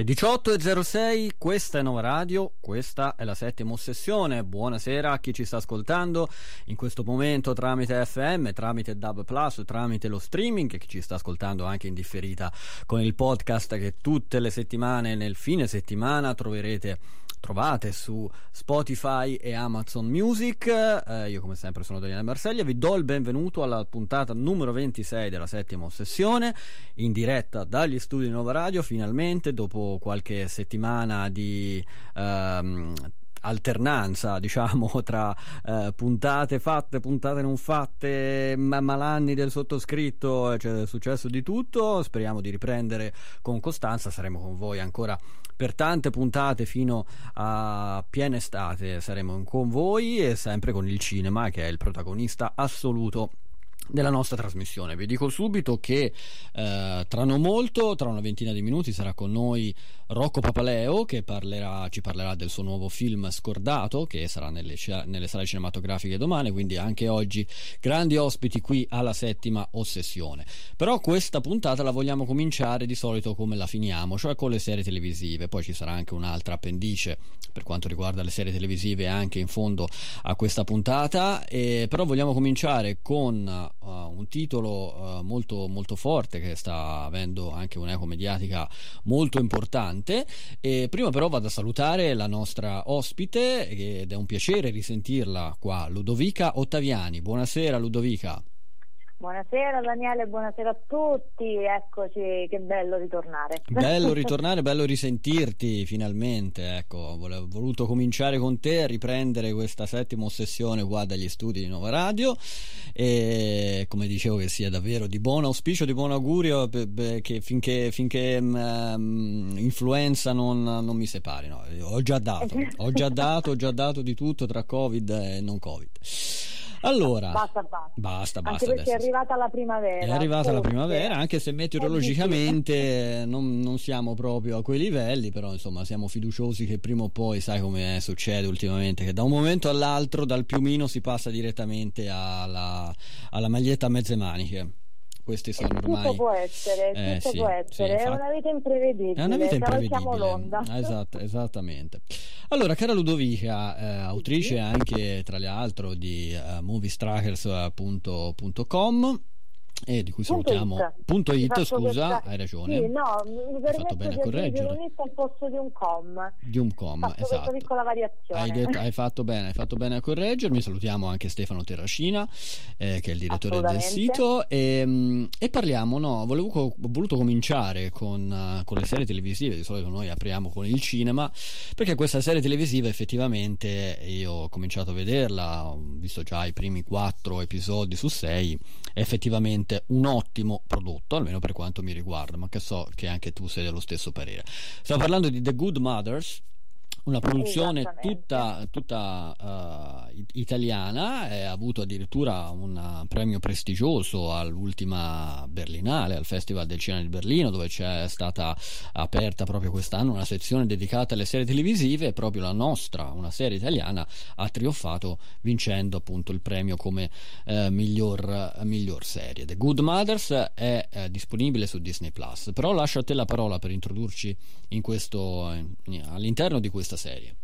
Le 18.06, questa è Nova Radio, questa è la settima ossessione. Buonasera a chi ci sta ascoltando in questo momento tramite FM, tramite Dub Plus, tramite lo streaming, e chi ci sta ascoltando anche in differita con il podcast che tutte le settimane, nel fine settimana, troverete trovate su Spotify e Amazon Music. Eh, io come sempre sono Daniele Marseglia, vi do il benvenuto alla puntata numero 26 della settima ossessione, in diretta dagli studi di Nova Radio, finalmente dopo qualche settimana di... Ehm, alternanza, diciamo, tra eh, puntate fatte, puntate non fatte, ma- malanni del sottoscritto, cioè, è successo di tutto. Speriamo di riprendere con costanza. Saremo con voi ancora per tante puntate fino a piena estate. Saremo con voi e sempre con il cinema, che è il protagonista assoluto della nostra trasmissione. Vi dico subito che eh, tra non molto, tra una ventina di minuti, sarà con noi Rocco Papaleo che parlerà, ci parlerà del suo nuovo film Scordato che sarà nelle, nelle, sale cinematografiche domani, quindi anche oggi grandi ospiti qui alla settima ossessione. Però questa puntata la vogliamo cominciare di solito come la finiamo, cioè con le serie televisive, poi ci sarà anche un'altra appendice per quanto riguarda le serie televisive anche in fondo a questa puntata, eh, però vogliamo cominciare con uh, un titolo uh, molto, molto forte che sta avendo anche un'eco mediatica molto importante. E prima però vado a salutare la nostra ospite ed è un piacere risentirla qua, Ludovica Ottaviani. Buonasera Ludovica. Buonasera Daniele, buonasera a tutti, eccoci, che bello ritornare. Bello ritornare, bello risentirti finalmente, ecco, ho voluto cominciare con te, riprendere questa settima ossessione qua dagli studi di Nova Radio e come dicevo che sia davvero di buon auspicio, di buon augurio che finché, finché um, influenza non, non, mi separi, no? ho già dato, ho già dato, ho già dato di tutto tra Covid e non Covid. Allora, basta, basta. Basta, basta. Anche perché adesso. è arrivata la primavera. È arrivata la primavera, anche se meteorologicamente non, non, siamo proprio a quei livelli, però insomma siamo fiduciosi che prima o poi, sai come succede ultimamente, che da un momento all'altro dal piumino si passa direttamente alla, alla maglietta a mezze maniche questi sono ormai tutto può essere, eh, tutto sì, può essere. Sì, è una vita imprevedibile è una vita imprevedibile l'onda. Esatto, esattamente allora cara Ludovica eh, autrice anche tra l'altro di uh, eh, moviestrackers.com e di cui salutiamo. Punto it, punto it scusa questa... hai ragione. Sì, no, mi hai fatto bene a correggere. al posto di un com. Di un com fatto esatto. piccola variazione. Hai, detto, hai, fatto bene hai fatto bene a correggermi. Salutiamo anche Stefano Terracina eh, che è il direttore del sito. E, mm, e parliamo no volevo, ho voluto cominciare con, uh, con le serie televisive. Di solito noi apriamo con il cinema perché questa serie televisiva effettivamente io ho cominciato a vederla ho visto già i primi quattro episodi su sei. Effettivamente veramente un ottimo prodotto, almeno per quanto mi riguarda, ma che so che anche tu sei dello stesso parere. Stiamo parlando di The Good Mothers, una produzione tutta, tutta uh, italiana, ha avuto addirittura un premio prestigioso all'ultima Berlinale, al Festival del Cinema di Berlino, dove c'è stata aperta proprio quest'anno una sezione dedicata alle serie televisive e proprio la nostra, una serie italiana, ha trionfato vincendo appunto il premio come eh, miglior, miglior, serie. The Good Mothers è eh, disponibile su Disney Plus, però lascio a te la parola per introdurci in questo, eh, all'interno di questa serie?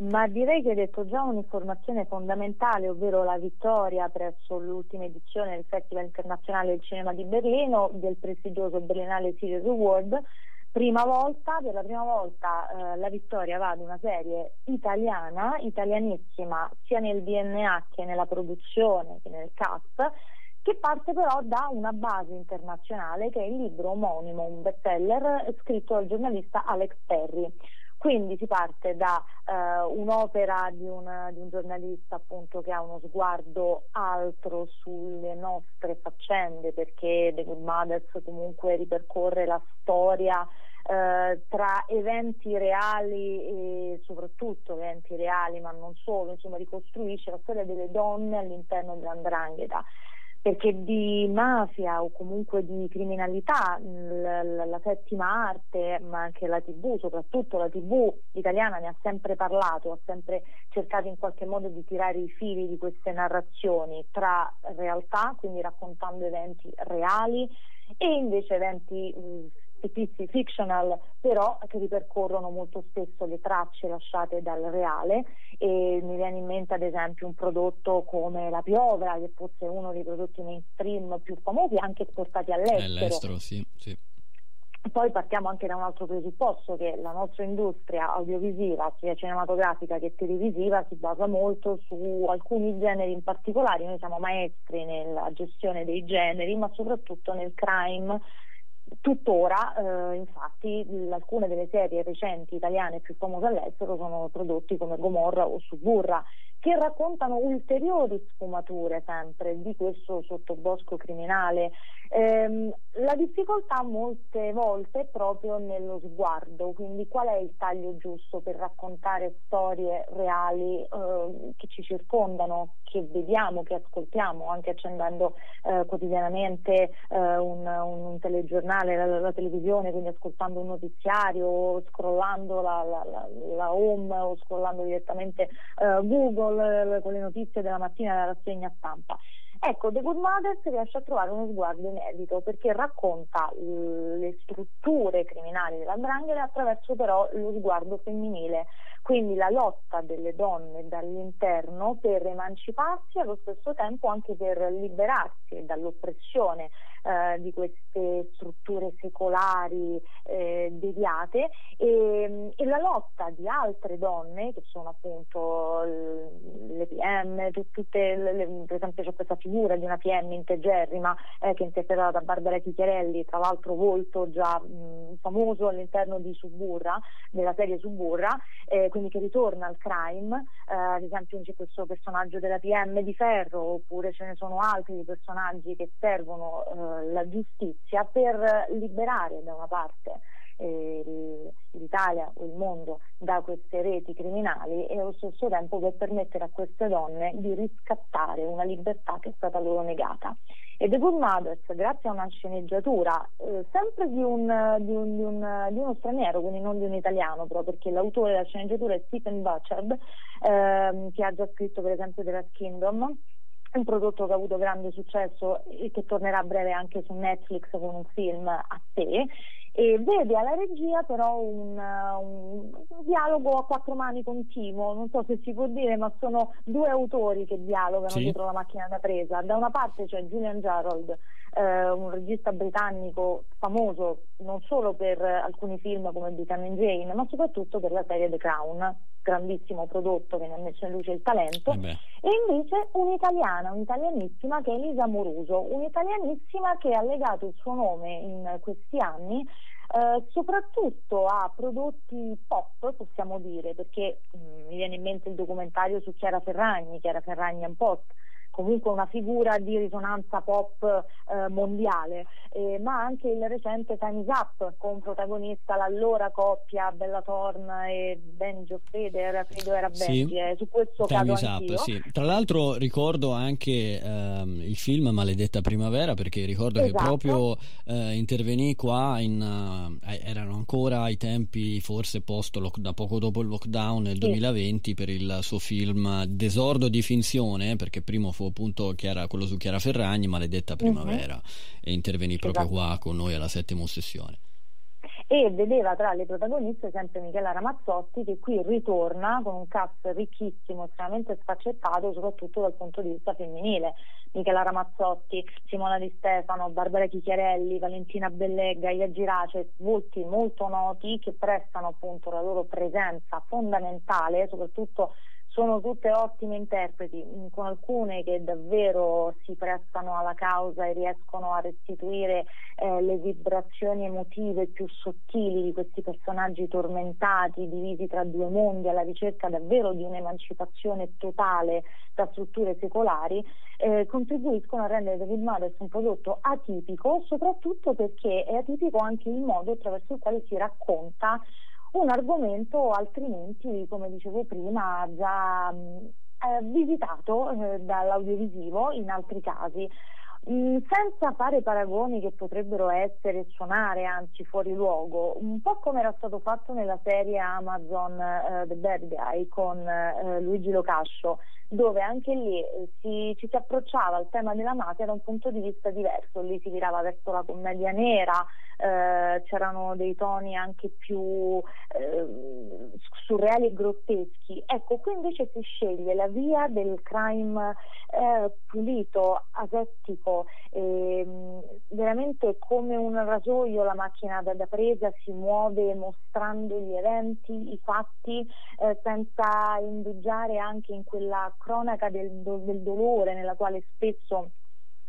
Ma direi che hai detto già un'informazione fondamentale, ovvero la vittoria presso l'ultima edizione del Festival Internazionale del Cinema di Berlino del prestigioso Berlinale Series Award. Prima volta, per la prima volta eh, la vittoria va ad una serie italiana, italianissima, sia nel DNA che nella produzione che nel cast, che parte però da una base internazionale che è il libro omonimo, un bestseller scritto dal giornalista Alex Perry. Quindi si parte da eh, un'opera di un, di un, giornalista appunto che ha uno sguardo altro sulle nostre faccende perché The Good Mothers comunque ripercorre la storia eh, tra eventi reali e soprattutto eventi reali ma non solo, insomma ricostruisce la storia delle donne all'interno dell'andrangheta perché di mafia o comunque di criminalità la, la, settima arte, ma anche la tv, soprattutto la tv italiana ne ha sempre parlato, ha sempre cercato in qualche modo di tirare i fili di queste narrazioni tra realtà, quindi raccontando eventi reali e invece eventi fictizi fictional, però che ripercorrono molto spesso le tracce lasciate dal reale e mi viene in mente ad esempio un prodotto come La Piovra, che forse è uno dei prodotti mainstream più famosi, anche all'estero. All'estero, sì, sì. Poi partiamo anche da un altro presupposto che la nostra industria audiovisiva, sia cinematografica che televisiva, si basa molto su alcuni generi in particolare. Noi siamo maestri nella gestione dei generi, ma soprattutto nel crime Tuttora, eh, infatti, alcune delle serie recenti italiane più famose all'estero sono prodotti come Gomorra o Suburra, che raccontano ulteriori sfumature sempre di questo sottobosco criminale. Eh, la difficoltà molte volte è proprio nello sguardo, quindi qual è il taglio giusto per raccontare storie reali eh, che ci circondano, che vediamo, che ascoltiamo, anche accendendo eh, quotidianamente eh, un, un telegiornale la, la, televisione, quindi ascoltando un notiziario, scrollando la, la, la home o scrollando direttamente uh, Google eh, con le notizie della mattina della rassegna stampa. Ecco, The Good Mothers riesce a trovare uno sguardo inedito perché racconta le strutture criminali della Drangheta attraverso però lo sguardo femminile, quindi la lotta delle donne dall'interno per emanciparsi e allo stesso tempo anche per liberarsi dall'oppressione eh, di queste strutture secolari eh, deviate. E, e, la lotta di altre donne che sono appunto le PM, tutte le, per esempio c'è questa figura di una PM integerrima eh, che è interpretata da Barbara Chichiarelli, tra l'altro volto già mh, famoso all'interno di Suburra, della serie Suburra, eh, quindi che ritorna al crime, eh, ad esempio c'è questo personaggio della PM di Ferro oppure ce ne sono altri personaggi che servono eh, la giustizia per liberare da una parte eh, l'Italia o il mondo da queste reti criminali e allo stesso tempo per permettere a queste donne di riscattare una libertà che è stata loro negata. E The Good Mothers, grazie a una sceneggiatura eh, sempre di, un, di, un, di, un, di, uno straniero, quindi non di un italiano, però perché l'autore della sceneggiatura è Stephen Butchard, eh, che ha già scritto per esempio The Last Kingdom, un prodotto che ha avuto grande successo e che tornerà a breve anche su Netflix con un film a te e vede alla regia però un, un, un, dialogo a quattro mani continuo, non so se si può dire, ma sono due autori che dialogano sì. dietro la macchina da presa. Da una parte c'è Julian Gerald, eh, un regista britannico famoso non solo per alcuni film come Becoming Jane, ma soprattutto per la serie The Crown, grandissimo prodotto che ne ha messo in luce il talento, eh e invece un'italiana, un'italianissima che è Elisa Moruso, un'italianissima che ha legato il suo nome in questi anni eh, soprattutto a prodotti pop, possiamo dire, perché mh, mm, mi viene in mente il documentario su Chiara Ferragni, Chiara Ferragni and Post, comunque una figura di risonanza pop eh, mondiale, eh, ma anche il recente Time's Up con protagonista l'allora coppia Bella Thorne e Benjo Feder, credo era Benji, sì. eh, su questo Time's caso Up, sì. Tra l'altro ricordo anche ehm, il film Maledetta Primavera perché ricordo esatto. che proprio eh, intervenì qua in, uh, erano ancora ai tempi forse post da poco dopo il lockdown nel sì. 2020 per il suo film Desordo di finzione perché primo fu appunto Chiara, quello su Chiara Ferragni, Maledetta Primavera, uh-huh. e intervenì proprio esatto. qua con noi alla settima ossessione e vedeva tra le protagoniste sempre Michela Ramazzotti che qui ritorna con un cast ricchissimo, estremamente sfaccettato soprattutto dal punto di vista femminile. Michela Ramazzotti, Simona Di Stefano, Barbara Chichiarelli, Valentina Bellegga, Ia Girace, volti molto noti che prestano appunto la loro presenza fondamentale, soprattutto sono tutte ottime interpreti, mm, con alcune che davvero si prestano alla causa e riescono a restituire eh, le vibrazioni emotive più sottili di questi personaggi tormentati, divisi tra due mondi, alla ricerca davvero di un'emancipazione totale da strutture secolari, eh, contribuiscono a rendere David Mothers un prodotto atipico, soprattutto perché è atipico anche il modo attraverso il quale si racconta un argomento altrimenti, come dicevo prima, già eh, visitato eh, dall'audiovisivo in altri casi. Mm, senza fare paragoni che potrebbero essere suonare anzi fuori luogo, un po' come era stato fatto nella serie Amazon uh, The Bad Guy con uh, Luigi Locascio, dove anche lì eh, si, ci si approcciava al tema della mafia da un punto di vista diverso, lì si virava verso la commedia nera, eh, c'erano dei toni anche più eh, surreali e grotteschi. Ecco, qui invece si sceglie la via del crime eh, pulito, asettico, ehm, veramente come un rasoio la macchina da, da, presa si muove mostrando gli eventi, i fatti, eh, senza indugiare anche in quella cronaca del, del dolore nella quale spesso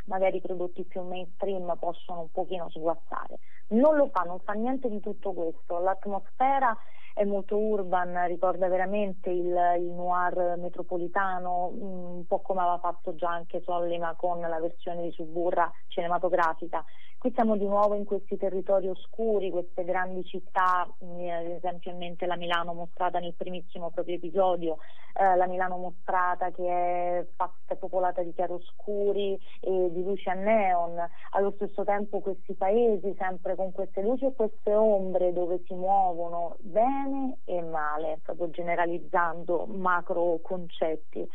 magari i prodotti più mainstream possono un pochino sguazzare. Non lo fa, non fa niente di tutto questo. L'atmosfera è molto urban, ricorda veramente il, il noir metropolitano, un po' come aveva fatto già anche Sollima con la versione di Suburra cinematografica. Qui siamo di nuovo in questi territori oscuri, queste grandi città, ad esempio in mente la Milano mostrata nel primissimo proprio episodio, eh, la Milano mostrata che è fatta popolata di chiaroscuri e di luci a neon, allo stesso tempo questi paesi sempre con queste luci e queste ombre dove si muovono bene e male, proprio generalizzando macro concetti.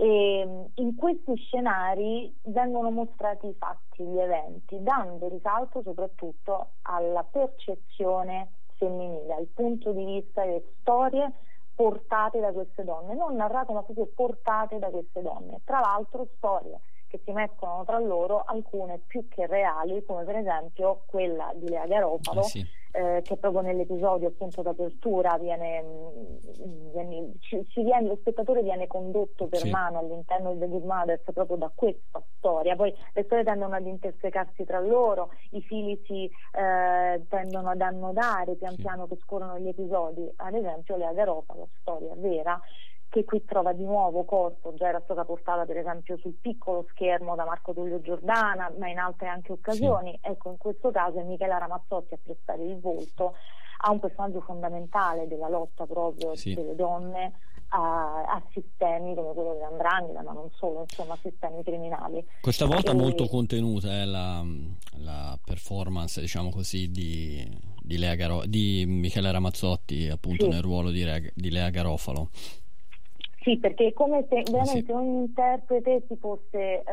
E in questi scenari vengono mostrati i fatti, gli eventi, dando risalto soprattutto alla percezione femminile, al punto di vista delle storie portate da queste donne, non narrate ma proprio portate da queste donne. Tra l'altro storie che si mescolano tra loro, alcune più che reali, come per esempio quella di Lea Garofalo, eh sì eh, che proprio nell'episodio appunto d'apertura viene, mm, viene, ci, ci viene, lo spettatore viene condotto per sì. mano all'interno di The Good Mothers proprio da questa storia. Poi le storie tendono ad intersecarsi tra loro, i fili si eh, tendono ad annodare pian sì. piano che scorrono gli episodi. Ad esempio Lea Garofa, la storia vera, che qui trova di nuovo corpo, già era stata portata per esempio sul piccolo schermo da Marco Tullio Giordana, ma in altre anche occasioni. Sì. Ecco, in questo caso è Michela Ramazzotti a prestare il volto a un personaggio fondamentale della lotta proprio sì. delle donne a, a, sistemi come quello dell'Andrangheta, ma non solo, insomma, sistemi criminali. Questa volta e... molto contenuta è la, la performance, diciamo così, di, di, Lea Garo- di Michela Ramazzotti, appunto sì. nel ruolo di, Re- di Lea Garofalo. Sì, perché è come se veramente sì. ogni interprete si fosse eh,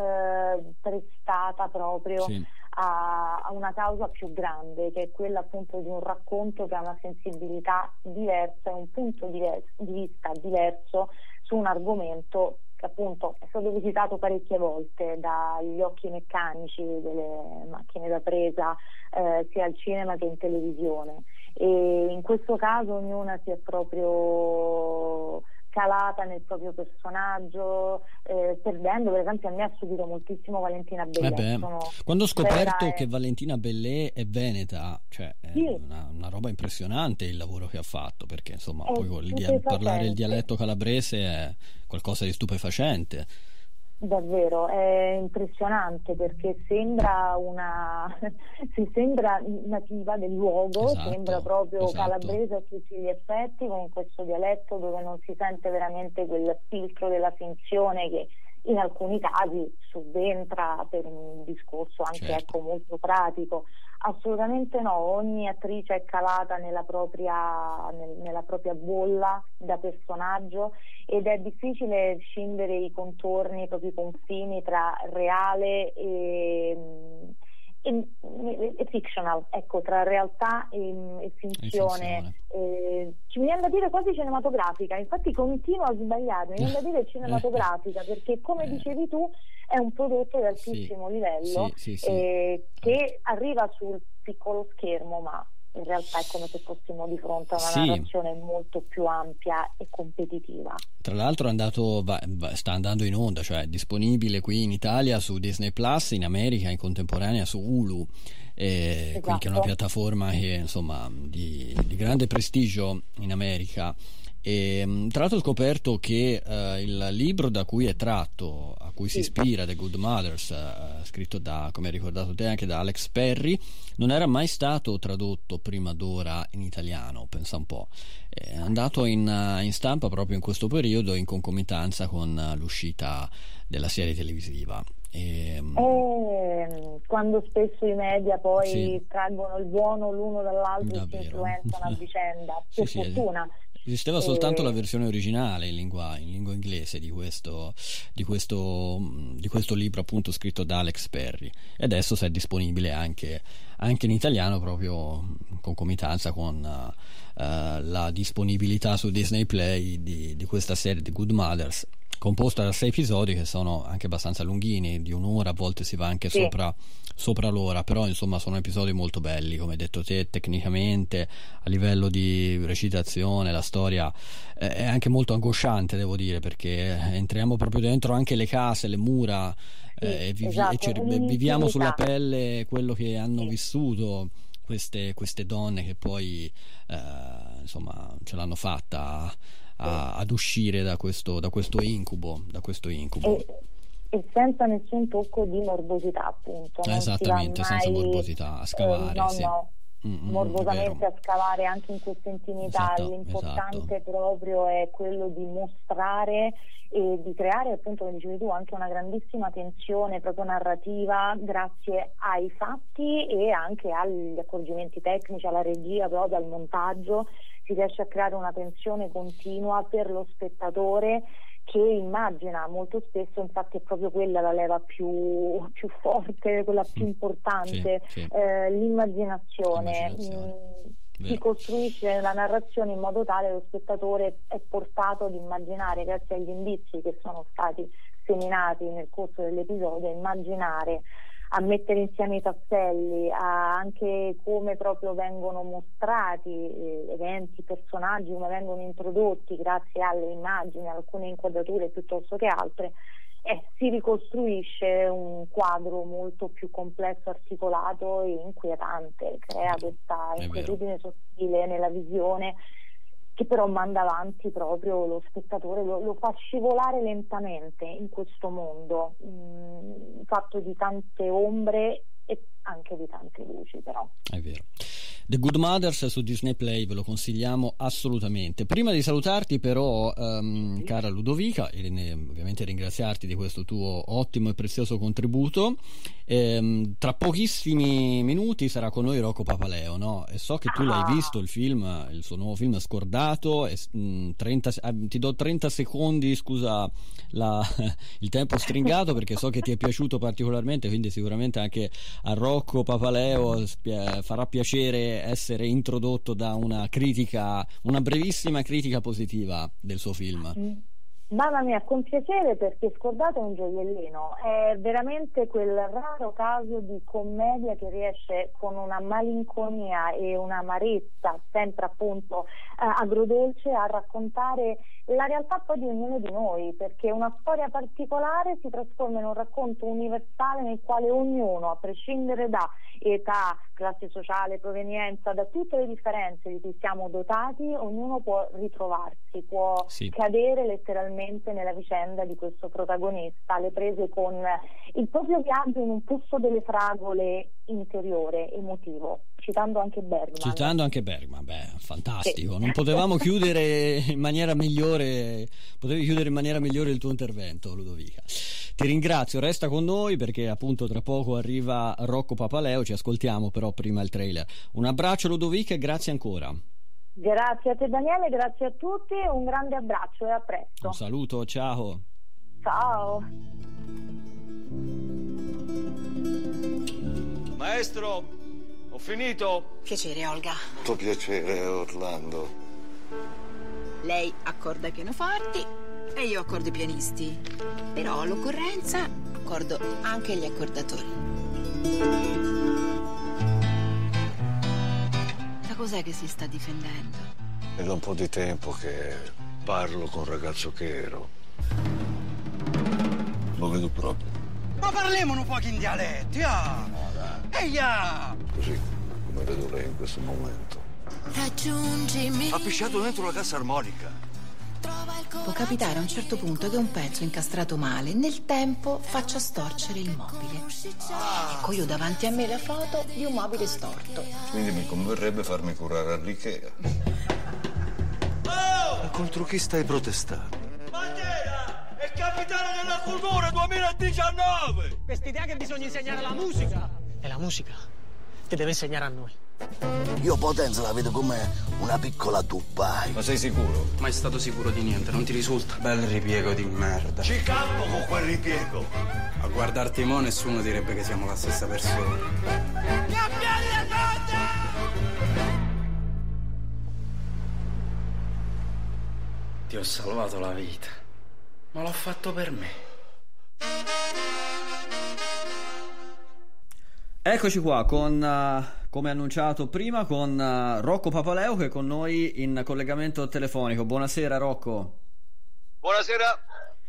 prestata proprio sì. a, a, una causa più grande, che è quella appunto di un racconto che ha una sensibilità diversa e un punto diver- di vista diverso su un argomento che appunto è stato visitato parecchie volte dagli occhi meccanici delle macchine da presa eh, sia al cinema che in televisione e in questo caso ognuna si è proprio calata nel proprio personaggio, eh, perdendo per esempio a me ha subito moltissimo Valentina Bellè. Eh Quando ho scoperto che Valentina Bellè è veneta, cioè è sì. una, una, roba impressionante il lavoro che ha fatto, perché insomma poi dia- parlare il dialetto calabrese è qualcosa di stupefacente. Davvero, è impressionante perché sembra una si sembra nativa del luogo, esatto, sembra proprio esatto. calabrese a tutti gli effetti, con questo dialetto dove non si sente veramente quel filtro della finzione che in alcuni casi subentra per un discorso anche certo. ecco, molto pratico. Assolutamente no, ogni attrice è calata nella propria, nel, nella propria bolla da personaggio ed è difficile scindere i contorni, i confini tra reale e e, e fictional, ecco, tra realtà e, e finzione. Eh, ci viene da dire quasi cinematografica, infatti continuo a sbagliare, mi viene da dire cinematografica perché come eh. dicevi tu è un prodotto di altissimo sì, livello sì, sì, eh, che arriva sul piccolo schermo ma in realtà è come se fossimo di fronte a una sì. narrazione molto più ampia e competitiva. Tra l'altro andato, va, sta andando in onda, cioè è disponibile qui in Italia su Disney Plus, in America in contemporanea su Hulu. Eh, esatto. che è una esatto. piattaforma che, insomma, di, di grande prestigio in America e, ehm, tra l'altro ho scoperto che uh, il libro da cui è tratto, a cui si ispira, The Good Mothers, uh, scritto da, come hai ricordato te, anche da Alex Perry, non era mai stato tradotto prima d'ora in italiano, pensa un po'. È andato in, uh, in stampa proprio in questo periodo in concomitanza con l'uscita della serie televisiva E, ehm, e, quando spesso i media poi sì. traggono il buono l'uno dall'altro e si influenzano a vicenda, per sì, fortuna. Sì, Esisteva soltanto la versione originale in lingua, in lingua inglese di questo, di, questo, di questo, libro appunto scritto da Alex Perry. E adesso è disponibile anche, anche in italiano proprio in concomitanza con uh, la disponibilità su Disney Play di, di questa serie di Good Mothers composta da sei episodi che sono anche abbastanza lunghini, di un'ora, a volte si va anche sì. sopra, sopra, l'ora, però insomma sono episodi molto belli, come hai detto te, tecnicamente, a livello di recitazione, la storia è anche molto angosciante, devo dire, perché entriamo proprio dentro anche le case, le mura sì, eh, e, vivi- esatto, e viviamo sulla pelle quello che hanno sì. vissuto. Queste, queste, donne che poi eh, insomma ce l'hanno fatta a, ad uscire da questo, da questo incubo. Da questo incubo. E, e, senza nessun tocco di morbosità, appunto. Esattamente, mai, senza morbosità, a scavare. Eh, no, sì. no. Mm-hmm, morbosamente a scavare anche in questa intimità. Esatto, L'importante esatto. proprio è quello di mostrare e di creare, appunto, come dicevi tu, anche una grandissima tensione proprio narrativa grazie ai fatti e anche agli accorgimenti tecnici, alla regia, proprio al montaggio si riesce a creare una tensione continua per lo spettatore che immagina molto spesso, infatti è proprio quella la leva più, più forte, quella più importante, sì, sì. Eh, l'immaginazione. l'immaginazione. Mm, si costruisce la narrazione in modo tale che lo spettatore è portato ad immaginare, grazie agli indizi che sono stati seminati nel corso dell'episodio, a immaginare a mettere insieme i tasselli, a anche come proprio vengono mostrati eh, eventi, personaggi, come vengono introdotti grazie alle immagini, alcune inquadrature piuttosto che altre, eh, si ricostruisce un quadro molto più complesso, articolato e inquietante, crea questa inquietudine sottile nella visione che però manda avanti proprio lo spettatore, lo, lo fa scivolare lentamente in questo mondo, mh, mm, fatto di tante ombre e anche di tante luci però. È vero. The Good Mothers su Disney Play ve lo consigliamo assolutamente. Prima di salutarti però, um, cara Ludovica, e ovviamente ringraziarti di questo tuo ottimo e prezioso contributo, ehm, tra pochissimi minuti sarà con noi Rocco Papaleo, no? E so che tu l'hai visto il film, il suo nuovo film Scordato, e, mh, mm, 30, eh, ti do 30 secondi, scusa la, il tempo stringato perché so che ti è piaciuto particolarmente, quindi sicuramente anche a Rocco Papaleo spia- farà piacere essere introdotto da una critica, una brevissima critica positiva del suo film. Mm. Mamma mia, con piacere perché Scordato è un gioiellino, è veramente quel raro caso di commedia che riesce con una malinconia e un'amarezza sempre appunto eh, agrodolce a raccontare la realtà poi di ognuno di noi, perché una storia particolare si trasforma in un racconto universale nel quale ognuno, a prescindere da età, classe sociale, provenienza, da tutte le differenze di cui siamo dotati, ognuno può ritrovarsi, può sì. cadere letteralmente nella vicenda di questo protagonista, le prese con il proprio viaggio in un posto delle fragole interiore, emotivo, citando anche Bergman. Citando anche Bergman, beh, fantastico. Sì. Non potevamo chiudere in maniera migliore, potevi chiudere in maniera migliore il tuo intervento, Ludovica. Ti ringrazio, resta con noi perché appunto tra poco arriva Rocco Papaleo, ci ascoltiamo però prima il trailer. Un abbraccio Ludovica e grazie ancora. Grazie a te Daniele, grazie a tutti, un grande abbraccio e a presto. Un saluto, ciao. Ciao. Maestro, ho finito. Piacere, Olga. Tuo piacere, Orlando. Lei accorda i pianoforti e io accordo i pianisti. Però all'occorrenza accordo anche gli accordatori. Da cos'è che si sta difendendo? È da un po' di tempo che parlo con il ragazzo che ero. Lo vedo proprio. Ma parliamo un po' in dialetti, ah! Eia! Così come vedo lei in questo momento. Raggiungimi. Ha pisciato dentro la cassa armonica. Può capitare a un certo punto che un pezzo incastrato male nel tempo faccia storcere il mobile. Ah. Ecco io davanti a me la foto di un mobile storto. Quindi mi converrebbe farmi curare all'Ikea. Oh! Ma contro chi stai protestando? Bandiera! È capitano della cultura 2019! Quest'idea che bisogna insegnare la musica. È la musica che deve insegnare a noi. Io Potenza la vedo come una piccola Dubai. Ma sei sicuro? Mai stato sicuro di niente, non ti risulta? Bel ripiego di merda. Ci campo con quel ripiego. A guardarti mo nessuno direbbe che siamo la stessa persona. Cambiare! Ti ho salvato la vita, ma l'ho fatto per me. Eccoci qua con, uh, come annunciato prima, con uh, Rocco Papaleo che è con noi in collegamento telefonico. Buonasera Rocco. Buonasera.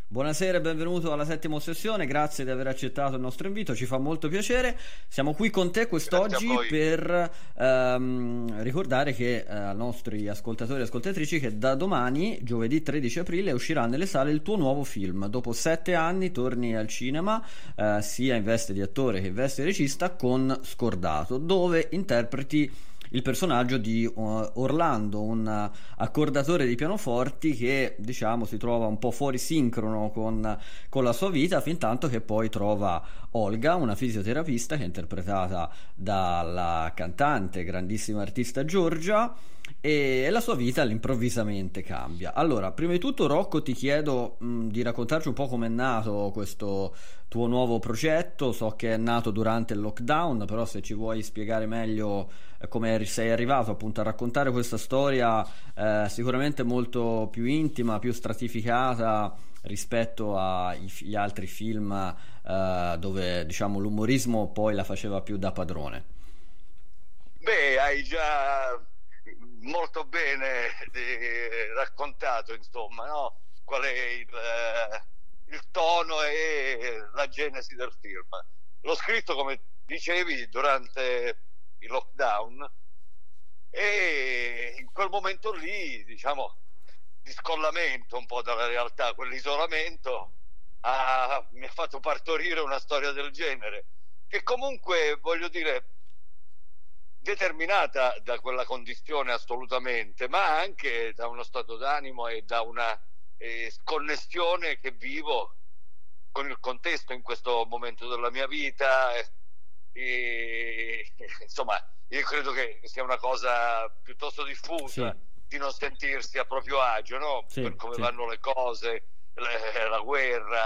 Buonasera e benvenuto alla settima sessione, grazie di aver accettato il nostro invito, ci fa molto piacere. Siamo qui con te quest'oggi per ehm, ricordare che eh, ai nostri ascoltatori e ascoltatrici che da domani, giovedì 13 aprile, uscirà nelle sale il tuo nuovo film. Dopo sette anni torni al cinema, eh, sia in veste di attore che in veste di regista, con Scordato, dove interpreti il personaggio di uh, Orlando, un accordatore di pianoforti che diciamo si trova un po' fuori sincrono con, con, la sua vita fin tanto che poi trova Olga, una fisioterapista che è interpretata dalla cantante, grandissima artista Giorgia e la sua vita all'improvvisamente cambia. Allora, prima di tutto Rocco ti chiedo mh, di raccontarci un po' com'è nato questo tuo nuovo progetto, so che è nato durante il lockdown, però se ci vuoi spiegare meglio eh, come sei arrivato appunto a raccontare questa storia eh, sicuramente molto più intima, più stratificata rispetto agli altri film eh, dove diciamo l'umorismo poi la faceva più da padrone. Beh, hai già molto bene raccontato, insomma, no? qual è il, eh, il, tono e la genesi del film. L'ho scritto, come dicevi, durante il lockdown e in quel momento lì, diciamo, di scollamento un po' dalla realtà, quell'isolamento, ha, mi ha fatto partorire una storia del genere, che comunque, voglio dire, determinata da quella condizione assolutamente, ma anche da uno stato d'animo e da una eh, connessione che vivo con il contesto in questo momento della mia vita. E, e, insomma, io credo che sia una cosa piuttosto diffusa sì. di non sentirsi a proprio agio, no? Sì, per come sì. vanno le cose, le, la guerra,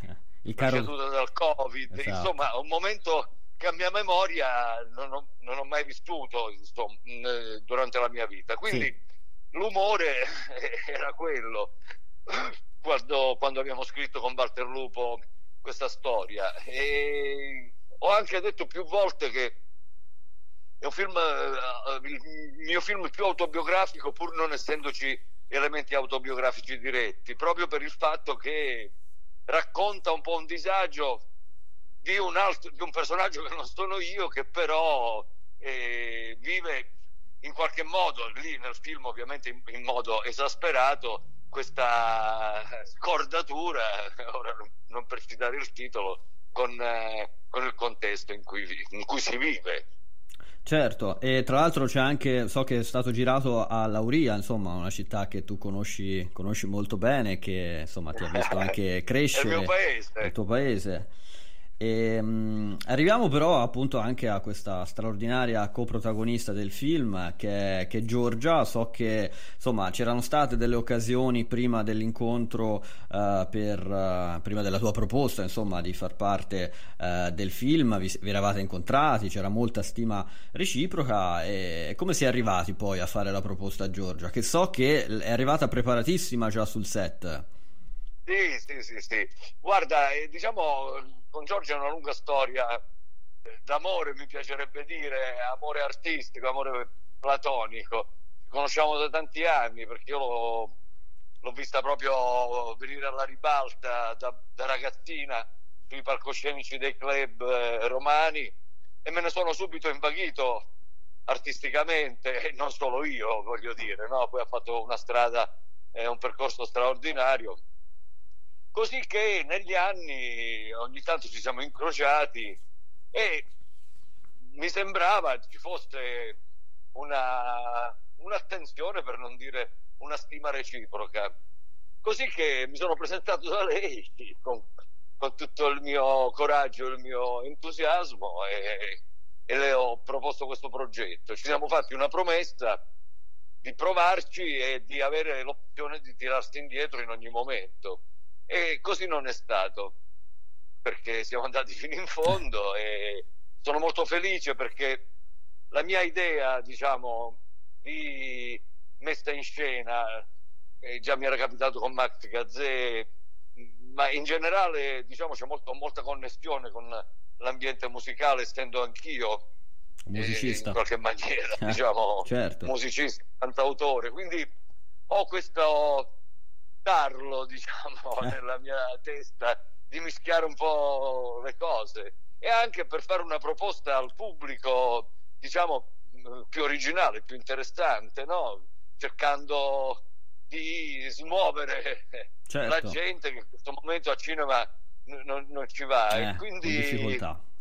il caro... la dal Covid, esatto. insomma, un momento che a mia memoria non ho, non ho mai vissuto insomma, durante la mia vita. Quindi sì. l'umore era quello quando, quando, abbiamo scritto con Walter Lupo questa storia. E ho anche detto più volte che è un film, eh, il mio film più autobiografico, pur non essendoci elementi autobiografici diretti, proprio per il fatto che racconta un po' un disagio di un, altro, di un personaggio che non sono io, che però eh, vive in qualche modo, lì nel film ovviamente in, in modo esasperato, questa scordatura, ora non per citare il titolo, con, eh, con il contesto in cui, in cui si vive. Certo, e tra l'altro c'è anche, so che è stato girato a Lauria, insomma, una città che tu conosci, conosci molto bene, che insomma ti ha visto anche crescere. Il mio paese. Il tuo paese. E, um, arriviamo però appunto anche a questa straordinaria coprotagonista del film che che è Giorgia. So che insomma c'erano state delle occasioni prima dell'incontro, uh, per, uh, prima della tua proposta insomma di far parte uh, del film, vi, vi, eravate incontrati, c'era molta stima reciproca. E come si è arrivati poi a fare la proposta a Giorgia? Che so che è arrivata preparatissima già sul set. Sì, sì, sì, sì. Guarda, eh, diciamo con Giorgio è una lunga storia d'amore, mi piacerebbe dire, amore artistico, amore platonico. Ci conosciamo da tanti anni perché io l'ho, l'ho vista proprio venire alla ribalta da, da, ragazzina sui palcoscenici dei club eh, romani e me ne sono subito invaghito artisticamente e non solo io, voglio dire, no? poi ha fatto una strada, eh, un percorso straordinario Così che negli anni ogni tanto ci siamo incrociati e mi sembrava ci fosse una, un'attenzione, per non dire una stima reciproca. Così che mi sono presentato da lei con, con tutto il mio coraggio, il mio entusiasmo e, e le ho proposto questo progetto. Ci siamo fatti una promessa di provarci e di avere l'opzione di tirarsi indietro in ogni momento. E così non è stato, perché siamo andati fino in fondo e sono molto felice perché la mia idea, diciamo, di messa in scena, eh, già mi era capitato con Max Gazzè, ma in generale, diciamo, c'è molto, molta connessione con l'ambiente musicale, essendo anch'io musicista. Eh, in qualche maniera, Eh, diciamo, certo. musicista, cantautore. Quindi ho questo tarlo, diciamo, Eh. nella mia testa di mischiare un po' le cose e anche per fare una proposta al pubblico, diciamo, mh, più originale, più interessante, no? Cercando di smuovere Certo. la gente che in questo momento a cinema non, non ci va Eh, e quindi sì.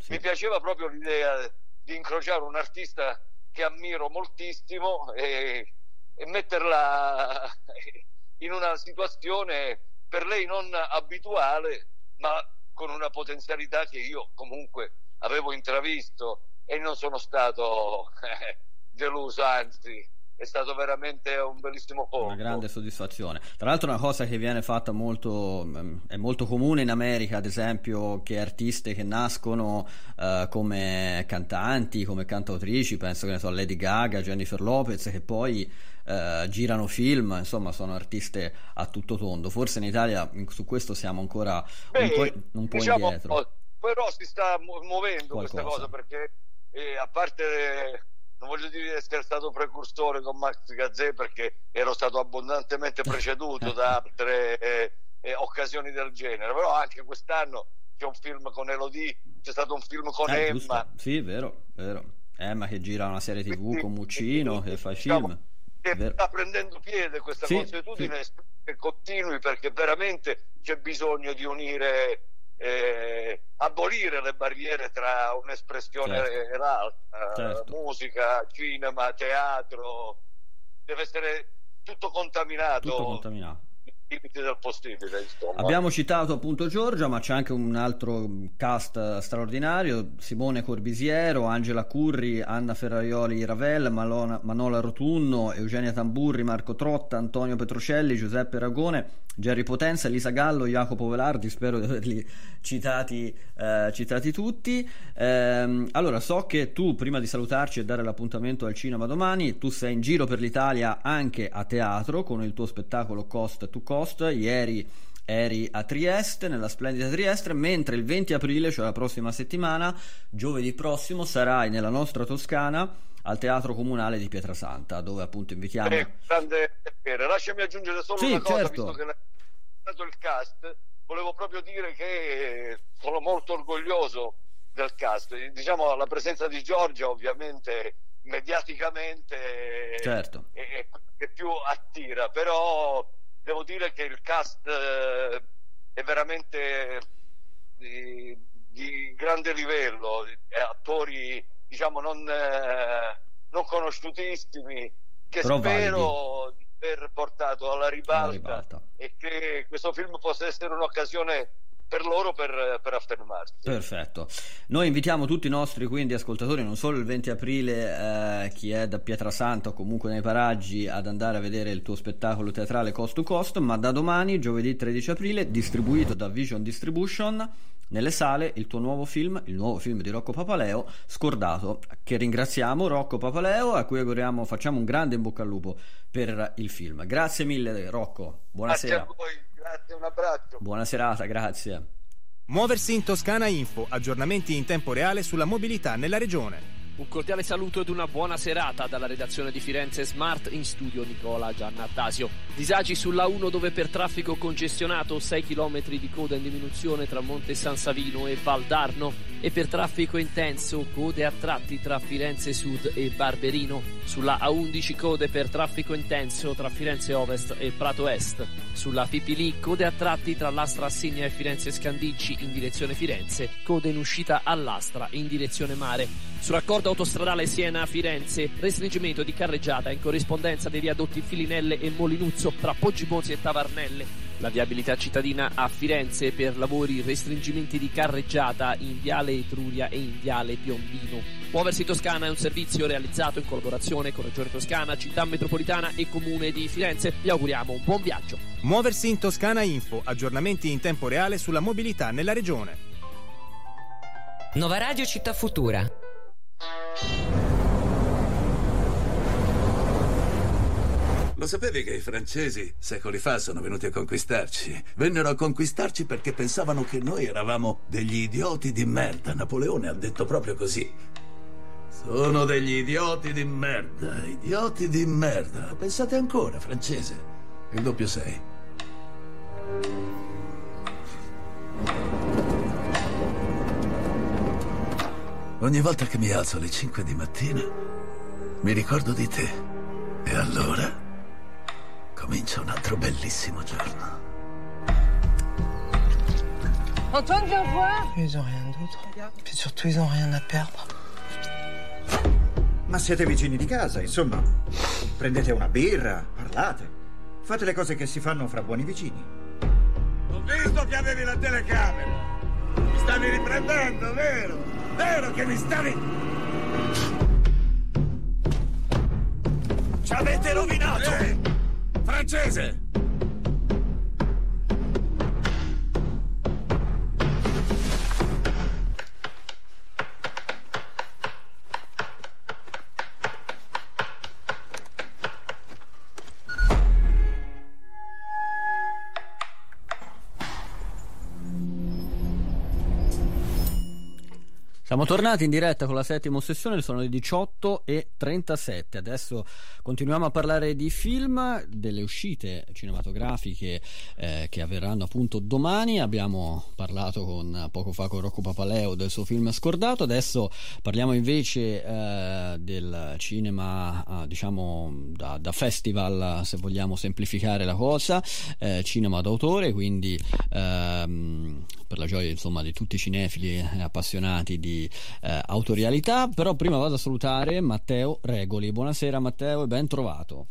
mi piaceva proprio l'idea di incrociare un artista che ammiro moltissimo e, e metterla in una situazione per lei non abituale ma con una potenzialità che io comunque avevo intravisto e non sono stato deluso anzi è stato veramente un bellissimo colpo Una grande soddisfazione. Tra l'altro una cosa che viene fatta molto, ehm, è molto comune in America, ad esempio, che artiste che nascono eh, come cantanti, come cantautrici, penso che ne so, Lady Gaga, Jennifer Lopez, che poi eh, girano film, insomma sono artiste a tutto tondo. Forse in Italia su questo siamo ancora un Beh, po', un po' diciamo, indietro. però si sta mu- muovendo questa Qualcosa. cosa perché eh, a parte non voglio dire di essere stato precursore con Max Gazzè perché ero stato abbondantemente preceduto da altre eh, eh, occasioni del genere però anche quest'anno c'è un film con Elodie c'è stato un film con Eh, Emma giusto. Sì, vero, vero. Emma che gira una serie tv con Muccino, che fa diciamo, film. Che sta prendendo piede questa Sì, consuetudine che continui perché veramente c'è bisogno di unire eh, abolire le barriere tra un'espressione Certo. e l'altra Certo. musica, cinema, teatro deve essere tutto contaminato Tutto contaminato. Limiti del possibile insomma. Abbiamo citato appunto Giorgia, ma c'è anche un altro cast straordinario: Simone Corbisiero, Angela Curri, Anna Ferraioli Ravel, Malona- Manola Rotunno, Eugenia Tamburri, Marco Trotta, Antonio Petrocelli, Giuseppe Ragone, Gerry Potenza, Elisa Gallo, Jacopo Velardi. Spero di averli citati, eh, citati tutti. Ehm, allora, so che tu, prima di salutarci e dare l'appuntamento al cinema domani, tu sei in giro per l'Italia anche a teatro con il tuo spettacolo Cost to Cost. Ieri eri a Trieste, nella splendida Trieste, mentre il 20 aprile, cioè la prossima settimana, giovedì prossimo, sarai nella nostra Toscana al Teatro Comunale di Pietrasanta, dove appunto invitiamo... Eh, grande piacere. lasciami aggiungere solo Sì, una cosa certo. visto che l'hai citato il cast volevo proprio dire che sono molto orgoglioso del cast diciamo la presenza di Giorgia ovviamente mediaticamente Certo. è- è più attira però devo dire che il cast eh, è veramente di, di grande livello e attori diciamo non, eh, non conosciutissimi che Però spero di aver portato alla ribalta, Alla ribalta. e che questo film possa essere un'occasione per loro per, per affermarsi. Perfetto. Noi invitiamo tutti i nostri quindi ascoltatori, non solo il 20 aprile, eh, chi è da Pietrasanta o comunque nei paraggi, ad andare a vedere il tuo spettacolo teatrale Cost to Cost, ma da domani, giovedì 13 aprile, distribuito da Vision Distribution, nelle sale il tuo nuovo film, il nuovo film di Rocco Papaleo, Scordato, che ringraziamo Rocco Papaleo, a cui auguriamo, facciamo un grande in bocca al lupo per il film. Grazie mille Rocco, buonasera. Grazie a voi, grazie, un abbraccio. Buona serata, grazie. Muoversi in Toscana Info, aggiornamenti in tempo reale sulla mobilità nella regione. Un cordiale saluto ed una buona serata dalla redazione di Firenze Smart in studio Nicola Giannattasio. Disagi sulla 1 dove per traffico congestionato 6 km di coda in diminuzione tra Monte San Savino e Valdarno e per traffico intenso code a tratti tra Firenze Sud e Barberino. Sulla A11 code per traffico intenso tra Firenze Ovest e Prato Est. Sulla Pipili code a tratti tra l'Astra Assigna e Firenze Scandicci in direzione Firenze, code in uscita all'Astra in direzione mare. Sul raccordo autostradale Siena-Firenze, restringimento di carreggiata in corrispondenza dei viadotti Filinelle e Molinuzzo tra Poggibonsi e Tavarnelle. La viabilità cittadina a Firenze per lavori restringimenti di carreggiata in Viale Etruria e in Viale Piombino. Muoversi in Toscana è un servizio realizzato in collaborazione con Regione Toscana, Città Metropolitana e Comune di Firenze. Vi auguriamo un buon viaggio. Muoversi in Toscana Info, aggiornamenti in tempo reale sulla mobilità nella regione. Nova Radio Città Futura. Lo sapevi che i francesi secoli fa sono venuti a conquistarci? Vennero a conquistarci perché pensavano che noi eravamo degli idioti di merda. Napoleone ha detto proprio così. Sono degli idioti di merda, idioti di merda. Pensate ancora, francese. Il doppio sei. Ogni volta che mi alzo alle 5 di mattina, mi ricordo di te. E allora comincia un altro bellissimo giorno. Antoine, viens voir. Ils ont rien d'autre. Puis surtout, ils ont rien à perdre. Ma siete vicini di casa, insomma. Prendete una birra, parlate. Fate le cose che si fanno fra buoni vicini. Ho visto che avevi la telecamera. Mi stavi riprendendo, vero? Vero che mi stavi... Ci avete rovinato! Eh, francese! Siamo tornati in diretta con la settima sessione, sono le 18 e 37. Adesso continuiamo a parlare di film, delle uscite cinematografiche eh, che avverranno appunto domani. Abbiamo parlato con, poco fa con Rocco Papaleo del suo film Scordato. Adesso parliamo invece eh, del cinema, eh, diciamo da, da, festival, se vogliamo semplificare la cosa, eh, cinema d'autore, quindi ehm, per la gioia insomma di tutti i cinefili appassionati di eh, autorialità, però prima vado a salutare Matteo Regoli. Buonasera Matteo e ben trovato.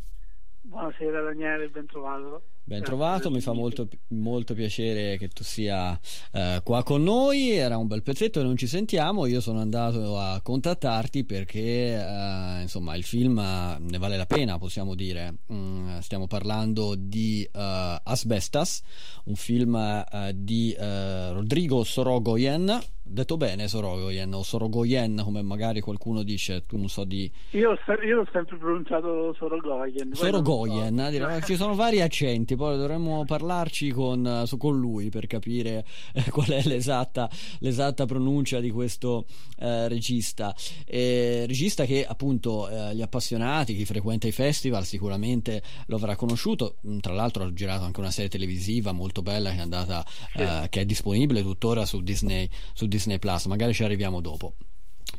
Buonasera Daniele, ben trovato. Ben trovato, mi fa molto, molto, piacere che tu sia eh, qua con noi. Era un bel pezzetto e non ci sentiamo. Io sono andato a contattarti perché eh, insomma il film ne vale la pena, possiamo dire. Mm, stiamo parlando di uh, Asbestas, un film uh, di uh, Rodrigo Sorogoyen. Detto bene Sorogoyen o Sorogoyen come magari qualcuno dice, tu non so di... Io, io l'ho sempre pronunciato Sorogoyen. Sorogoyen, so. ci sono vari accenti poi dovremmo parlarci con, su, con lui per capire eh, qual è l'esatta, l'esatta, pronuncia di questo eh, regista. Eh, regista che appunto eh, gli appassionati, chi frequenta i festival sicuramente lo avrà conosciuto, mm, tra l'altro ha girato anche una serie televisiva molto bella che è, andata, sì. Eh, che è disponibile tuttora su Disney, su Disney Plus, magari ci arriviamo dopo.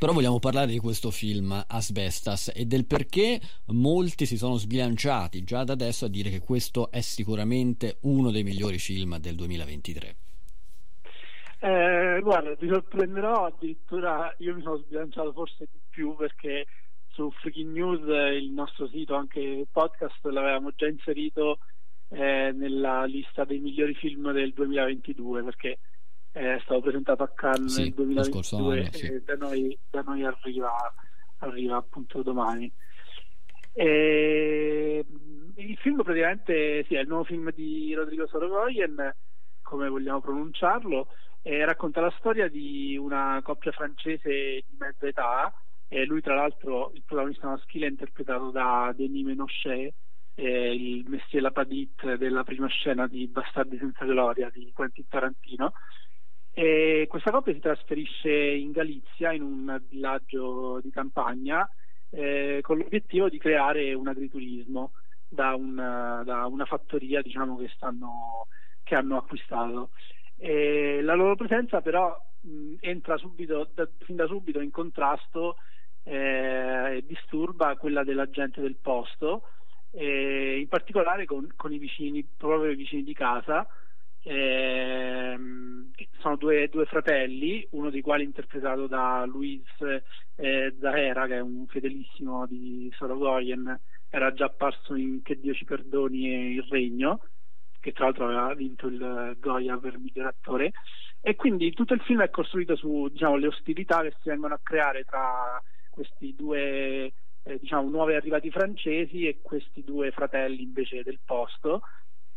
Però vogliamo parlare di questo film Asbestas e del perché molti si sono sbilanciati già da adesso a dire che questo è sicuramente uno dei migliori film del 2023. Eh, guarda, ti sorprenderò, addirittura io mi sono sbilanciato forse di più perché su Freaking News, il nostro sito, anche podcast, l'avevamo già inserito eh, nella lista dei migliori film del 2022 perché è stato presentato a Cannes sì, nel 2022 anno, sì. e da noi, da noi arriva, arriva, appunto domani. E, il film praticamente sì, è il nuovo film di Rodrigo Sorogoyen, come vogliamo pronunciarlo, e racconta la storia di una coppia francese di mezza età e lui tra l'altro il protagonista maschile è interpretato da Denis Menochet eh, il Messier Lapadit della prima scena di Bastardi senza gloria di Quentin Tarantino e questa coppia si trasferisce in Galizia, in un villaggio di campagna, eh, con l'obiettivo di creare un agriturismo da una, da una fattoria diciamo, che, stanno, che, hanno acquistato. E la loro presenza però mh, entra subito, da, fin da subito in contrasto eh, e disturba quella della gente del posto, eh, in particolare con, con i vicini, proprio i vicini di casa, eh, sono due, due, fratelli, uno dei quali interpretato da Luis eh, Zahera, che è un fedelissimo di Sorogoyen, era già apparso in Che Dio ci perdoni e Il Regno, che tra l'altro aveva vinto il Goya per miglior attore. E quindi tutto il film è costruito su diciamo, ostilità che si vengono a creare tra questi due eh, diciamo, nuovi arrivati francesi e questi due fratelli invece del posto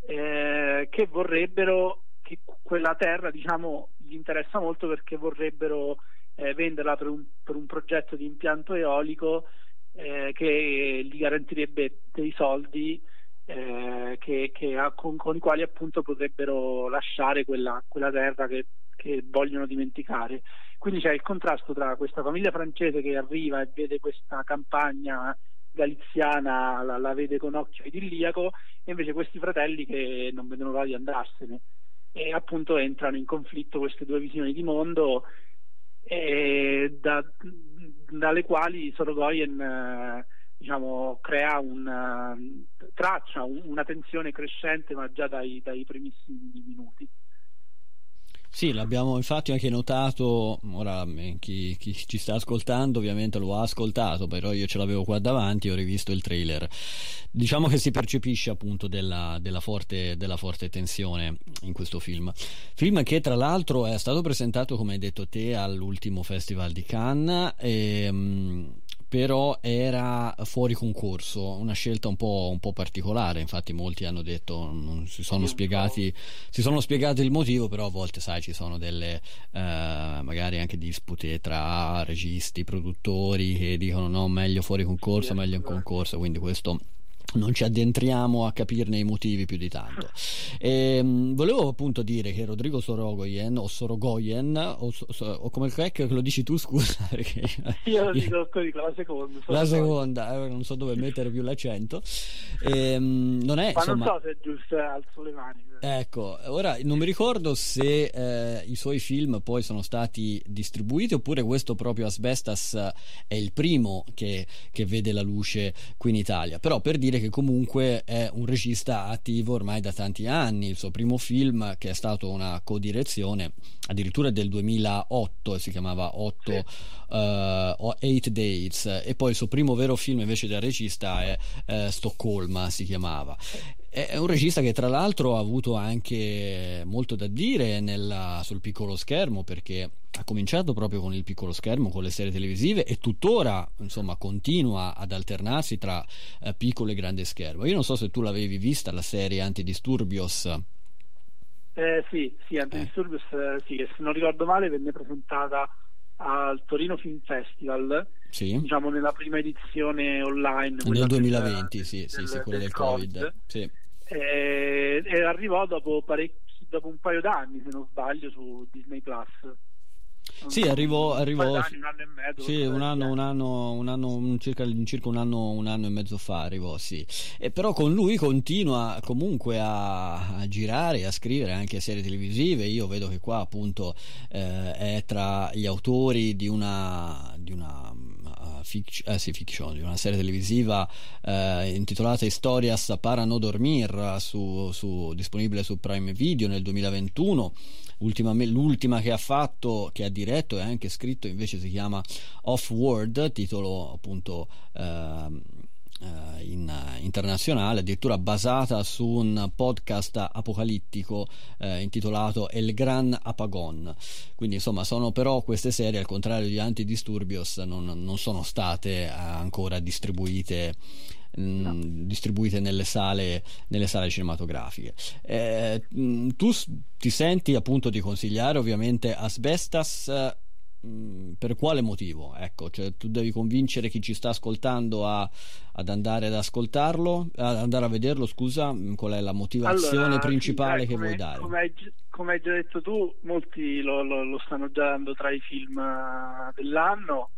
eh, che vorrebbero che quella terra diciamo, gli interessa molto perché vorrebbero eh, venderla per un, per un, progetto di impianto eolico eh, che gli garantirebbe dei soldi eh, che, che con, con, i quali appunto potrebbero lasciare quella, quella terra che, che, vogliono dimenticare. Quindi c'è il contrasto tra questa famiglia francese che arriva e vede questa campagna galiziana, la, la vede con occhio idilliaco, e invece questi fratelli che non vedono l'ora di andarsene e appunto entrano in conflitto queste due visioni di mondo eh, da, dalle quali Sorogoyen eh, diciamo, crea una traccia, un, una tensione crescente ma già dai, dai primissimi minuti. Sì, l'abbiamo infatti anche notato, ora eh, chi, chi, ci sta ascoltando ovviamente lo ha ascoltato, però io ce l'avevo qua davanti, ho rivisto il trailer. Diciamo che si percepisce appunto della, della, forte, della forte tensione in questo film. Film che tra l'altro è stato presentato, come hai detto te, all'ultimo Festival di Cannes. E, mm, però era fuori concorso, una scelta un po', un po particolare, infatti molti hanno detto, non si sono, spiegati, si sono spiegati il motivo, però a volte sai ci sono delle eh, magari anche dispute tra registi, produttori che dicono no meglio fuori concorso, meglio in concorso, quindi questo non ci addentriamo a capirne i motivi più di tanto. E, ehm, volevo appunto dire che Rodrigo Sorogoyen o Sorogoyen o, o come crack lo dici tu scusa perché io lo dico così la seconda la seconda eh, non so dove mettere più l'accento. E, ehm, non è, ma insomma, non so se è giusto eh, alzo le mani ecco ora non mi ricordo se eh, i suoi film poi sono stati distribuiti oppure questo proprio Asbestas è il primo che, che vede la luce qui in Italia. Però per dire che comunque è un regista attivo ormai da tanti anni. Il suo primo film, che è stato una codirezione, addirittura del 2008, si chiamava 8 sì. uh, Eight Days, e poi il suo primo vero film invece da regista è uh, Stoccolma, si chiamava. È un regista che tra l'altro ha avuto anche molto da dire nella, sul piccolo schermo perché ha cominciato proprio con il piccolo schermo, con le serie televisive e tuttora insomma continua ad alternarsi tra eh, piccolo e grande schermo. Io non so se tu l'avevi vista la serie Antidisturbios. Eh, sì, sì, Antidisturbios, eh. sì, che se non ricordo male venne presentata al Torino Film Festival, sì. diciamo nella prima edizione online. Nel 2020, del, sì, sì, sì, quella del, del Covid. COVID. Sì e, e arrivò dopo, parecchi, dopo un paio d'anni, se non sbaglio, su Disney Plus. Sì, arrivò, arrivò anni, un anno e mezzo. Sì, un anno, un anno, un anno circa, circa un, anno, un anno e mezzo fa arrivò, sì. E però con lui continua comunque a, a girare, a scrivere anche serie televisive. Io vedo che qua appunto eh, è tra gli autori di una, di una fiction, eh sì, fiction, di una serie televisiva eh, intitolata Historias para no dormir, su, su, disponibile su Prime Video nel 2021. Ultima, l'ultima che ha fatto, che ha diretto e anche scritto invece si chiama Off World, titolo appunto eh, in, internazionale, addirittura basata su un podcast apocalittico eh, intitolato El Gran Apagon. Quindi insomma sono però queste serie, al contrario di Antidisturbios, non, non sono state eh, ancora distribuite mm, No. distribuite nelle sale, nelle sale cinematografiche. Eh, mm, tu ti senti appunto di consigliare ovviamente Asbestas Mm, per quale motivo? Ecco, cioè, tu devi convincere chi ci sta ascoltando a, ad andare ad ascoltarlo, ad andare a vederlo, scusa, mm, qual è la motivazione allora, principale sì, dai, che vuoi dare? Come hai, come hai, già detto tu, molti lo, lo, lo, stanno già dando tra i film eh, dell'anno.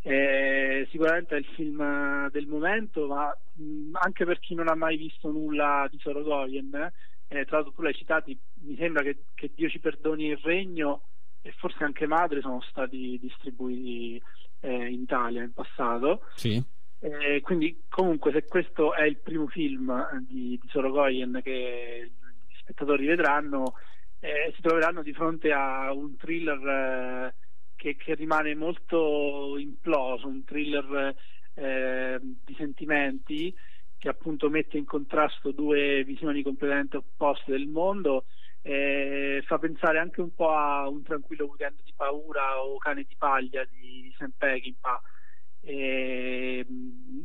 Eh, sicuramente è il film eh, del momento, ma mh, mm, anche per chi non ha mai visto nulla di Sorogoyen, eh, tra l'altro tu l'hai citato, mi sembra che, che Dio ci perdoni il regno e forse anche Madre sono stati distribuiti eh, in Italia in passato. Sì. Eh, quindi comunque se questo è il primo film di, di Sorogoyen che gli spettatori vedranno, eh, si troveranno di fronte a un thriller eh, che, che, rimane molto imploso, un thriller eh, di sentimenti che appunto mette in contrasto due visioni completamente opposte del mondo. Eh, fa pensare anche un po' a un tranquillo weekend di paura o cane di paglia di Sam Peckinpah eh,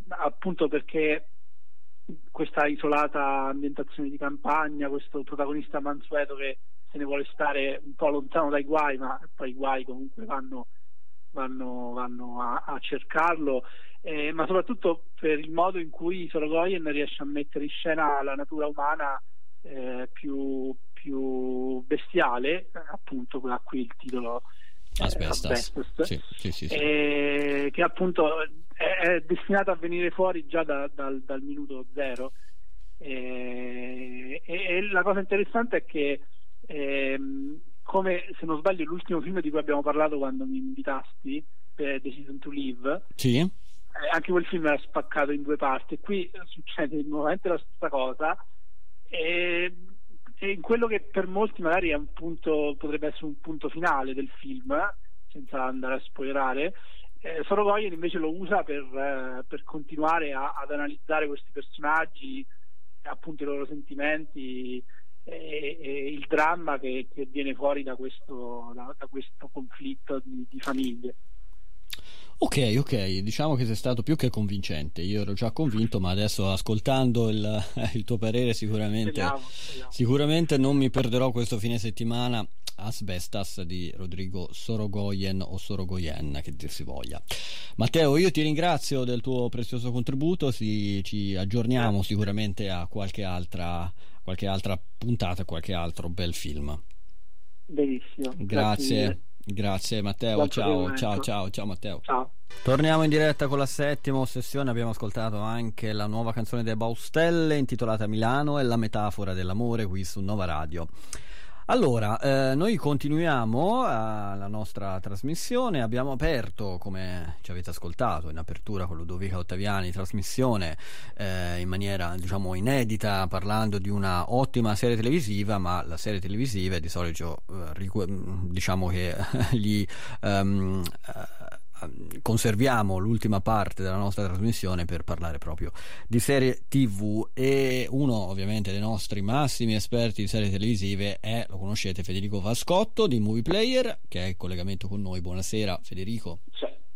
appunto perché questa isolata ambientazione di campagna, questo protagonista mansueto che se ne vuole stare un po' lontano dai guai, ma poi i guai comunque vanno, vanno, vanno a, a, cercarlo, eh, ma soprattutto per il modo in cui Sorogoyen riesce a mettere in scena la natura umana eh, più, più, bestiale, appunto da qui il titolo Asbestas, Asbestas sì, sì, sì, eh, che appunto è, è, destinato a venire fuori già da, dal, dal, minuto zero. Eh, e, e, la cosa interessante è che, ehm, come se non sbaglio, l'ultimo film di cui abbiamo parlato quando mi invitasti, per Decision to Live, eh, anche quel film era spaccato in due parti. Qui succede nuovamente la stessa cosa. E in quello che per molti magari punto, potrebbe essere un punto finale del film, senza andare a spoilerare, eh, Sorogoyen invece lo usa per, eh, per continuare a, ad analizzare questi personaggi, appunto i loro sentimenti e, e il dramma che, che, viene fuori da questo, da, da questo conflitto di, di famiglie. Ok, ok, diciamo che sei stato più che convincente. Io ero già convinto, ma adesso ascoltando il, il tuo parere sicuramente, speriamo, speriamo. sicuramente non mi perderò questo fine settimana Asbestas di Rodrigo Sorogoyen o Sorogoyen, che dir si voglia. Matteo, io ti ringrazio del tuo prezioso contributo, si, ci aggiorniamo sicuramente a qualche altra, qualche altra puntata, qualche altro bel film. Benissimo. Grazie. Grazie. Grazie Matteo, ciao, ciao, ciao, ciao Matteo. Ciao. Torniamo in diretta con la settima ossessione, abbiamo ascoltato anche la nuova canzone dei Baustelle intitolata Milano e la metafora dell'amore qui su Nova Radio. Allora, eh, noi continuiamo la nostra trasmissione, abbiamo aperto, come ci avete ascoltato, in apertura con Ludovica Ottaviani, trasmissione eh, in maniera diciamo inedita, parlando di una ottima serie televisiva, ma la serie televisiva di solito eh, diciamo che gli... Um, conserviamo l'ultima parte della nostra trasmissione per parlare proprio di serie tv e uno ovviamente dei nostri massimi esperti di serie televisive è, lo conoscete, Federico Vascotto di Movie Player che è in collegamento con noi. Buonasera Federico. Ciao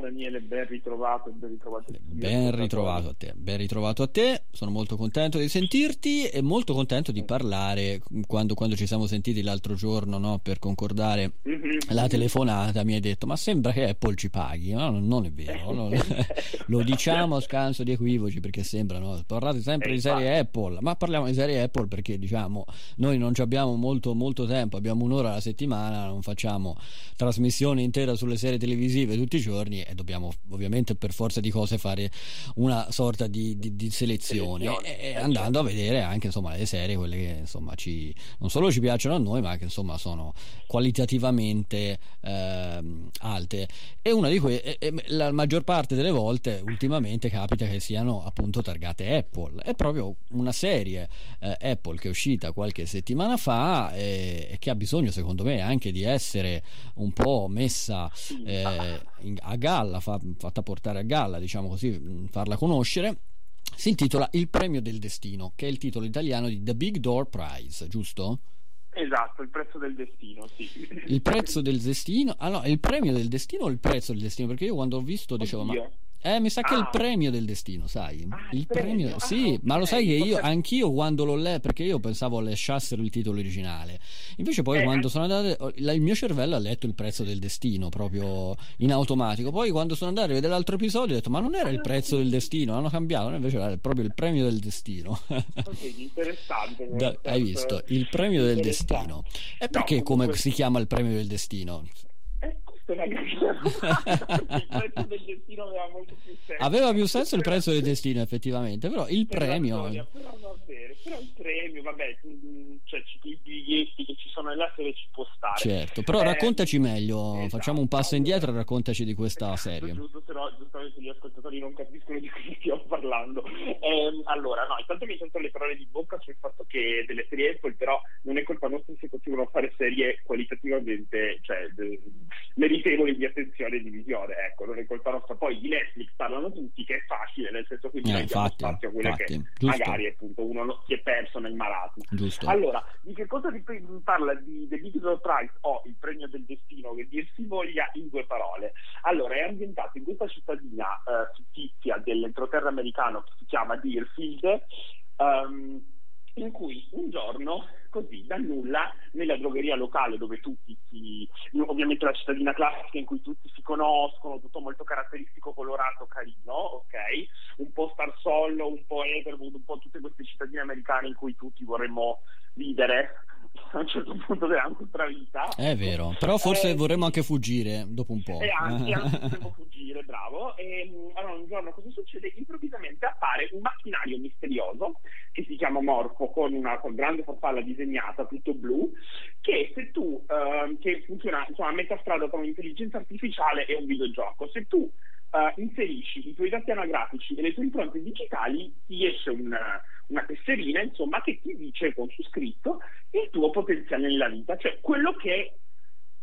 Daniele, ben ritrovato, ben ritrovato, ben ritrovato a te. Ben ritrovato a te, sono molto contento di sentirti e molto contento di parlare quando, quando ci siamo sentiti l'altro giorno no, per concordare mm-hmm. la telefonata. Mi hai detto: Ma sembra che Apple ci paghi. No, non è vero, no? lo diciamo a scanso di equivoci perché sembra, no? parlate sempre di serie Apple, ma parliamo di serie Apple perché diciamo noi non abbiamo molto, molto tempo, abbiamo un'ora alla settimana, non facciamo trasmissione intera sulle serie televisive tutti i giorni giorni e dobbiamo ovviamente per forza di cose fare una sorta di, di, di selezione, selezione. E, e andando a vedere anche insomma le serie quelle che insomma ci non solo ci piacciono a noi ma che insomma sono qualitativamente eh, alte. E una di quelle la maggior parte delle volte ultimamente capita che siano appunto targate Apple. È proprio una serie eh, Apple che è uscita qualche settimana fa e, e, che ha bisogno secondo me anche di essere un po' messa eh, in, a galla, fa, fatta portare a galla, diciamo così, farla conoscere. Si intitola Il premio del destino, che è il titolo italiano di The Big Door Prize, giusto? Esatto, il prezzo del destino, sì. Il prezzo del destino? Allora, il premio del destino o il prezzo del destino? Perché io quando ho visto dicevo, Oddio. ma eh, mi sa che ah. è il premio del destino, sai? Ah, il premio, premio ah, sì, okay. ma lo sai che io, anch'io quando l'ho letto, perché io pensavo lasciassero il titolo originale, invece poi eh. quando sono andato, il mio cervello ha letto il prezzo del destino proprio in automatico. Poi quando sono andato a vedere l'altro episodio ho detto, ma non era il prezzo del destino, hanno cambiato, invece era proprio il premio del destino. ok, interessante. Da, hai visto? Il premio del destino. E perché no, come si chiama il premio del destino? Una il prezzo del destino aveva molto più senso. Aveva più senso il prezzo del destino effettivamente però il premio storia, però, però il premio vabbè cioè i biglietti che ci sono nella serie ci può stare certo però eh, raccontaci meglio esatto, facciamo un passo indietro e raccontaci di questa esatto, serie giusto se no giustamente gli ascoltatori non capiscono di cosa stiamo parlando eh, allora no intanto mi sento le parole di bocca sul fatto che delle serie Apple però non è colpa nostra se continuano a fare serie qualitativamente cioè meritevoli di attenzione e di visione. Ecco, non è colpa nostra. Poi di Netflix parlano tutti, che è facile, nel senso che Eh, infatti, spazio a quelle infatti, che giusto. magari appunto uno no- si è perso nel marasma. Giusto. Allora, di che cosa si parla di The Big Door Prize o Il premio del destino, che dir si voglia in due parole? Allora, è ambientato in questa cittadina eh, fittizia dell'entroterra americano che si chiama Deerfield, ehm, in cui un giorno, così da nulla, nella drogheria locale dove tutti si. ovviamente la cittadina classica in cui tutti si conoscono, tutto molto caratteristico, colorato, carino, ok? Un po' Star Sollo, un po' Everwood, un po' tutte queste cittadine americane in cui tutti vorremmo vivere a un certo punto della nostra vita. È vero, però forse Eh, vorremmo anche fuggire dopo un po'. e anche, anche potremmo fuggire, bravo. E, mh, allora un giorno cosa succede? Improvvisamente appare un macchinario misterioso che si chiama Morfo con una con grande farfalla disegnata, tutto blu, che se tu ehm, che funziona insomma a metà strada tra un'intelligenza artificiale e un videogioco. Se tu eh, inserisci i tuoi dati anagrafici e le tue impronte digitali, ti esce un, una tesserina, insomma, che ti dice con su scritto il tuo potenziale nella vita, cioè quello che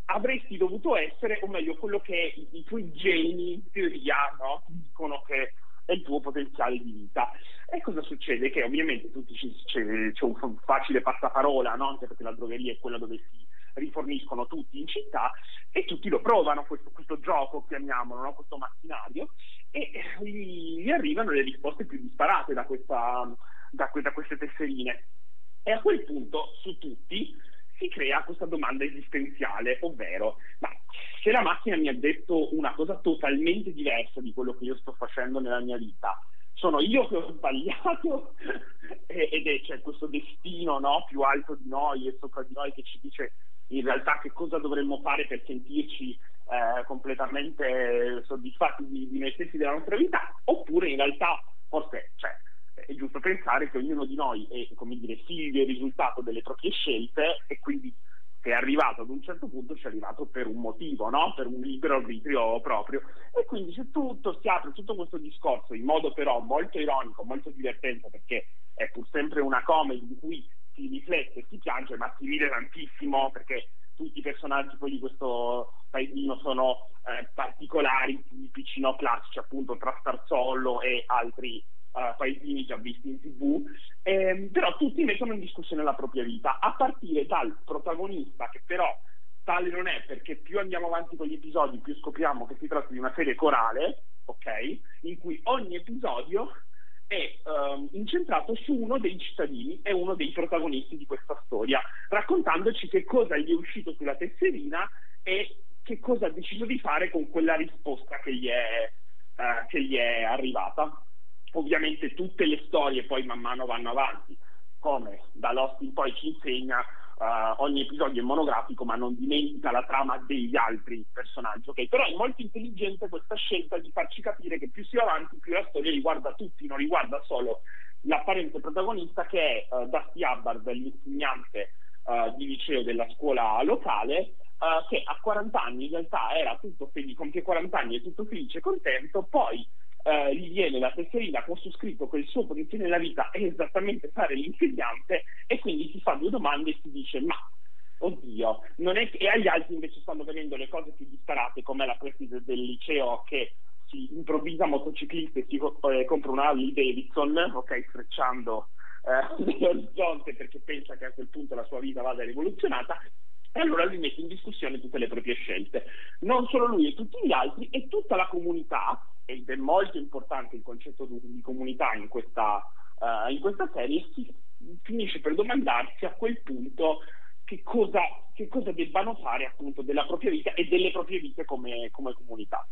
avresti dovuto essere, o meglio, quello che i, i tuoi geni, in teoria, no? dicono che è il tuo potenziale di vita. E cosa succede? Che ovviamente tutti ci- c'è, c'è un facile passaparola, no? anche perché la drogheria è quella dove si riforniscono tutti in città e tutti lo provano questo, questo gioco, chiamiamolo, no? questo macchinario, e gli arrivano le risposte più disparate da, questa, da, que- da queste tesserine. E a quel punto su tutti si crea questa domanda esistenziale, ovvero, ma se la macchina mi ha detto una cosa totalmente diversa di quello che io sto facendo nella mia vita, sono io che ho sbagliato? Ed è c'è questo destino no, più alto di noi e sopra di noi che ci dice in realtà che cosa dovremmo fare per sentirci eh, completamente soddisfatti di, di noi stessi della nostra vita, oppure in realtà forse cioè, è giusto pensare che ognuno di noi è come dire figlio e risultato delle proprie scelte e quindi se è arrivato ad un certo punto ci è arrivato per un motivo, no? per un libero arbitrio proprio. E quindi se tutto si apre tutto questo discorso in modo però molto ironico, molto divertente, perché è pur sempre una comedy in cui si riflette si piange, ma si ride tantissimo perché tutti i personaggi poi di questo paesino sono eh, particolari, tipici, no? classici appunto tra Starzollo e altri paesini già visti in tv, ehm, però tutti mettono in discussione la propria vita, a partire dal protagonista che però tale non è perché più andiamo avanti con gli episodi più scopriamo che si tratta di una serie corale, ok? In cui ogni episodio è ehm, incentrato su uno dei cittadini e uno dei protagonisti di questa storia, raccontandoci che cosa gli è uscito sulla tesserina e che cosa ha deciso di fare con quella risposta che gli è, eh, che gli è arrivata. Ovviamente tutte le storie poi man mano vanno avanti, come da Lost in poi ci insegna, eh, ogni episodio è monografico ma non dimentica la trama degli altri personaggi, ok? Però è molto intelligente questa scelta di farci capire che più si va avanti più la storia riguarda tutti, non riguarda solo l'apparente protagonista che è eh, Dusty Hubbard, l'insegnante eh, di liceo della scuola locale, eh, che a 40 anni in realtà era tutto felice, compie 40 anni e tutto felice e contento, poi eh, gli viene la tesserina con su scritto che il suo potenziale nella vita è esattamente fare l'insegnante e quindi si fa due domande e si dice ma oddio, che... e agli altri invece stanno venendo le cose più disparate come la preside del liceo che si improvvisa motociclista e si eh, compra una Harley Davidson, ok, strecciando eh, l'orizzonte perché pensa che a quel punto la sua vita vada rivoluzionata e allora lui mette in discussione tutte le proprie scelte. Non solo lui e tutti gli altri e tutta la comunità, ed è molto importante il concetto di, comunità in questa, eh, in questa serie, si finisce per domandarsi a quel punto che cosa, che cosa debbano fare appunto della propria vita e delle proprie vite come, come comunità.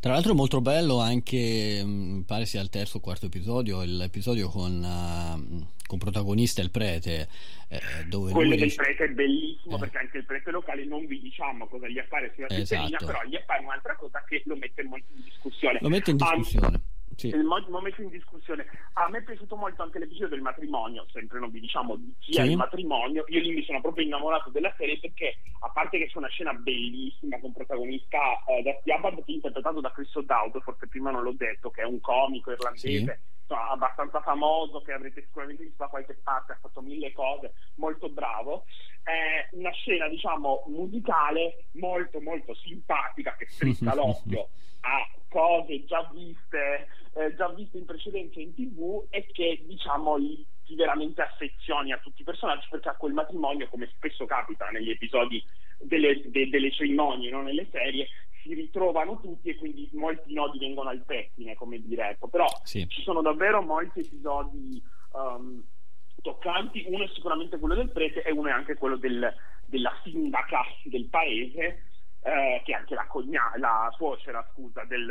Tra l'altro è molto bello anche, mi pare sia il terzo o quarto episodio, l'episodio con, uh, con protagonista il prete. Eh, dove Quello del dice- prete è bellissimo Eh. perché anche il prete locale non vi diciamo cosa gli appare sulla Esatto. tesserina, però gli appare un'altra cosa che lo mette in discussione. Lo mette in discussione. Sì. il mo- lo mette in discussione. A me è piaciuto molto anche l'episodio del matrimonio, sempre non vi diciamo di chi è Sì. il matrimonio. Io lì mi sono proprio innamorato della serie perché, a parte che c'è una scena bellissima con protagonista eh, da è interpretato da Chris O'Dowd, forse prima non l'ho detto, che è un comico irlandese insomma, abbastanza famoso, che avrete sicuramente visto da qualche parte, ha fatto mille cose, molto bravo. È una scena, diciamo, musicale molto molto simpatica che strizza l'occhio a cose già viste, eh, già viste in precedenza in tv e che diciamo ti veramente affezioni a tutti i personaggi perché a quel matrimonio, come spesso capita negli episodi delle, de, delle cerimonie, non nelle serie, si ritrovano tutti e quindi molti nodi vengono al pettine, come dire. Ecco. Però sì. ci sono davvero molti episodi um, toccanti, uno è sicuramente quello del prete e uno è anche quello del, della sindaca del paese. Eh, che è anche la, cogna- la suocera scusa, del,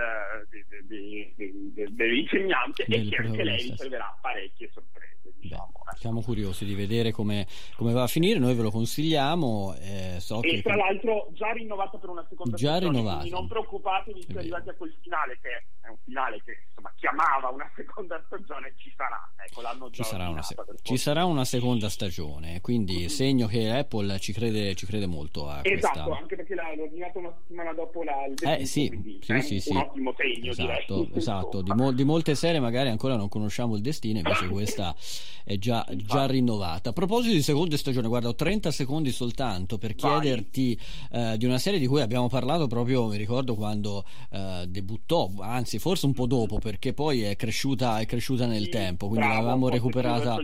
de, de, de, dell'insegnante e che anche lei riceverà parecchie sorprese. Diciamo, Beh, siamo curiosi di vedere come, come, va a finire, noi ve lo consigliamo. Eh, so e che... tra l'altro già rinnovata per una seconda già stagione, non preoccupatevi se arrivati a quel finale che è un finale che insomma chiamava una seconda stagione, ci sarà. Ecco, l'hanno già ci sarà, una, se- ci sarà una seconda stagione, quindi mm-hmm. segno che Apple ci crede, ci crede molto a esatto, questa... anche perché l'ha ordinato una settimana dopo la, il eh, sì, quindi sì, è sì, un, sì. un ottimo segno esatto, esatto. Di, mo- di, molte serie magari ancora non conosciamo il destino invece questa è già, già, rinnovata a proposito di seconde stagioni guarda ho 30 secondi soltanto per chiederti eh, di una serie di cui abbiamo parlato proprio mi ricordo quando eh, debuttò anzi forse un po' dopo perché poi è cresciuta, è cresciuta nel Sì, tempo quindi bravo, l'avevamo recuperata.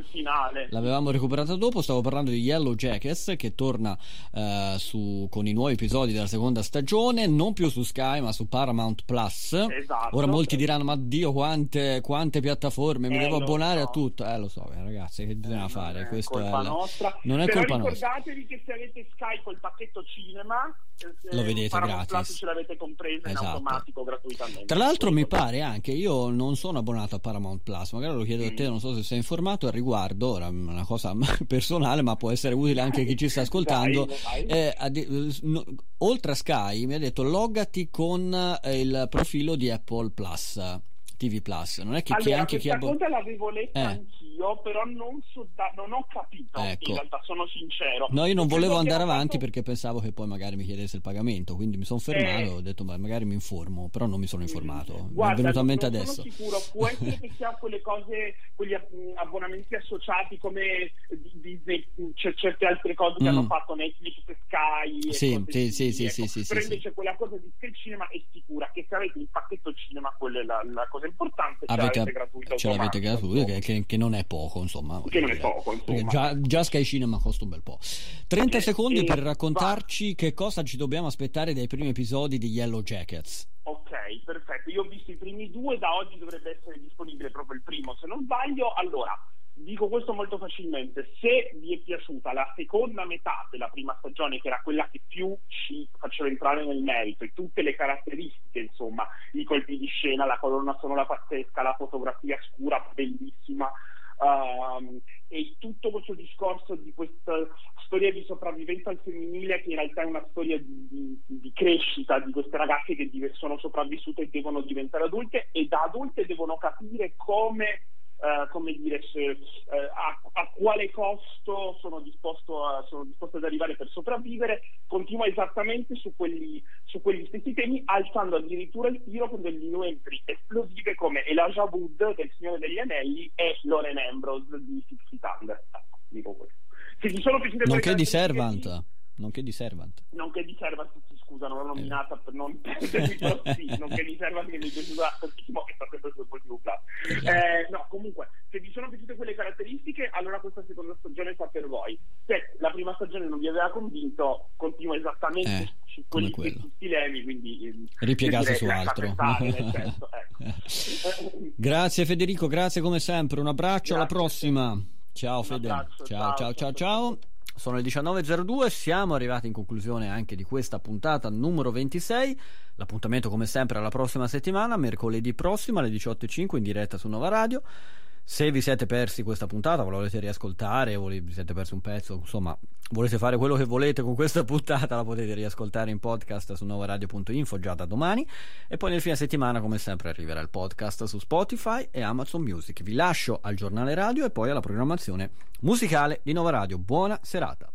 L'avevamo recuperata dopo, stavo parlando di Yellow Jackets che torna eh, su, con i nuovi episodi della seconda stagione, non più su Sky ma su Paramount Plus. Esatto, Ora molti diranno ma Dio quante, quante piattaforme, mi Eh, devo abbonare so. a tutto. Eh lo so eh, ragazzi, che bisogna fare? è Questo è il- nostra. Non è Però colpa nostra. ricordatevi che se avete Sky col pacchetto cinema eh, Lo vedete gratis. Ce l'avete compresa in Esatto. automatico gratuitamente. Tra l'altro mi pare anche, io non sono abbonato a Paramount Plus, magari lo chiedo a Mm. te, non so se sei informato al riguardo, ora una cosa personale ma può essere utile anche a chi ci sta ascoltando. Vai, vai. Eh, eh, no, oltre a Sky mi ha detto loggati con eh, il profilo di Apple Plus, TV Plus, non è che chi allora, anche chi ha... abbo- cosa l'avevo letta Eh. anch'io, però non, so da- non ho capito. Ecco. In realtà, sono sincero. No, io non Credo volevo andare avanti fatto- perché pensavo che poi magari mi chiedesse il pagamento, quindi mi sono fermato Eh. ho detto ma magari mi informo, però non mi sono informato, mi è Guarda, venuto a mente adesso. sono sicuro, può essere che sia quelle cose, quegli ab- abbonamenti associati come di- c'è certe altre cose che Mm. hanno fatto Netflix, Sky. e Sì, cose sì, sì, sì, ecco. sì, sì, Però sì, invece quella cosa di Sky Cinema è sicura che se avete il pacchetto cinema, quella è la, la cosa importante, ce Avete- l'avete gratuito. ce l'avete gratuito, che, che- che non è poco, insomma. Che non è poco, insomma. già, già Sky Cinema costa un bel po'. 30 Eh, secondi eh, per raccontarci che cosa ci dobbiamo aspettare dai primi episodi di Yellow Jackets. Ok, perfetto. Io ho visto i primi due, da oggi dovrebbe essere disponibile proprio il primo, se non sbaglio. Allora, dico questo molto facilmente. Se vi è piaciuta la seconda metà della prima stagione, che era quella che più ci faceva entrare nel merito, e tutte le caratteristiche, insomma, i colpi di scena, la colonna sonora pazzesca, la fotografia scura, bellissima. ehm, e tutto questo discorso di questa storia di sopravvivenza al femminile che in realtà è una storia di, di- di crescita di queste ragazze che sono sopravvissute e devono diventare adulte e da adulte devono capire come eh, come dire, se, eh, a, a quale costo sono disposto, a- sono disposto ad arrivare per sopravvivere, continua esattamente su quelli, su quegli stessi temi, alzando addirittura il tiro con degli innuentri esplosive come Elijah Wood del Signore degli Anelli e Loren Ambrose di Six Feet Under. Ecco, dico questo. Se vi sono piaciute Nonché di Servant. Nonché di Servant. nonché di Servant, sì, scusa, non l'ho Eh. nominata per non sì, nonché di Servant che mi è piaciuta tantissimo e sempre sul Apple TV Plus. Eh, no, comunque, se vi sono piaciute quelle caratteristiche, allora questa seconda stagione fa per voi. Se la prima stagione non vi aveva convinto, continua esattamente Eh, su come quelli quello. stessi temi, quindi eh, Ripiegate su altro. senso, ecco. Grazie Federico, grazie come sempre. Un abbraccio, alla prossima. Ciao Fede. abbraccio, ciao, ciao, ciao, ciao. Sono le 19.02, siamo arrivati in conclusione anche di questa puntata numero 26. L'appuntamento come sempre alla prossima settimana, mercoledì prossimo alle 18.05 in diretta su Nova Radio. Se vi siete persi questa puntata, volete riascoltare, volete, vi siete persi un pezzo, insomma, volete fare quello che volete con questa puntata, la potete riascoltare in podcast su novaradio.info già da domani. E poi nel fine settimana, come sempre, arriverà il podcast su Spotify e Amazon Music. Vi lascio al giornale radio e poi alla programmazione musicale di Nova Radio. Buona serata.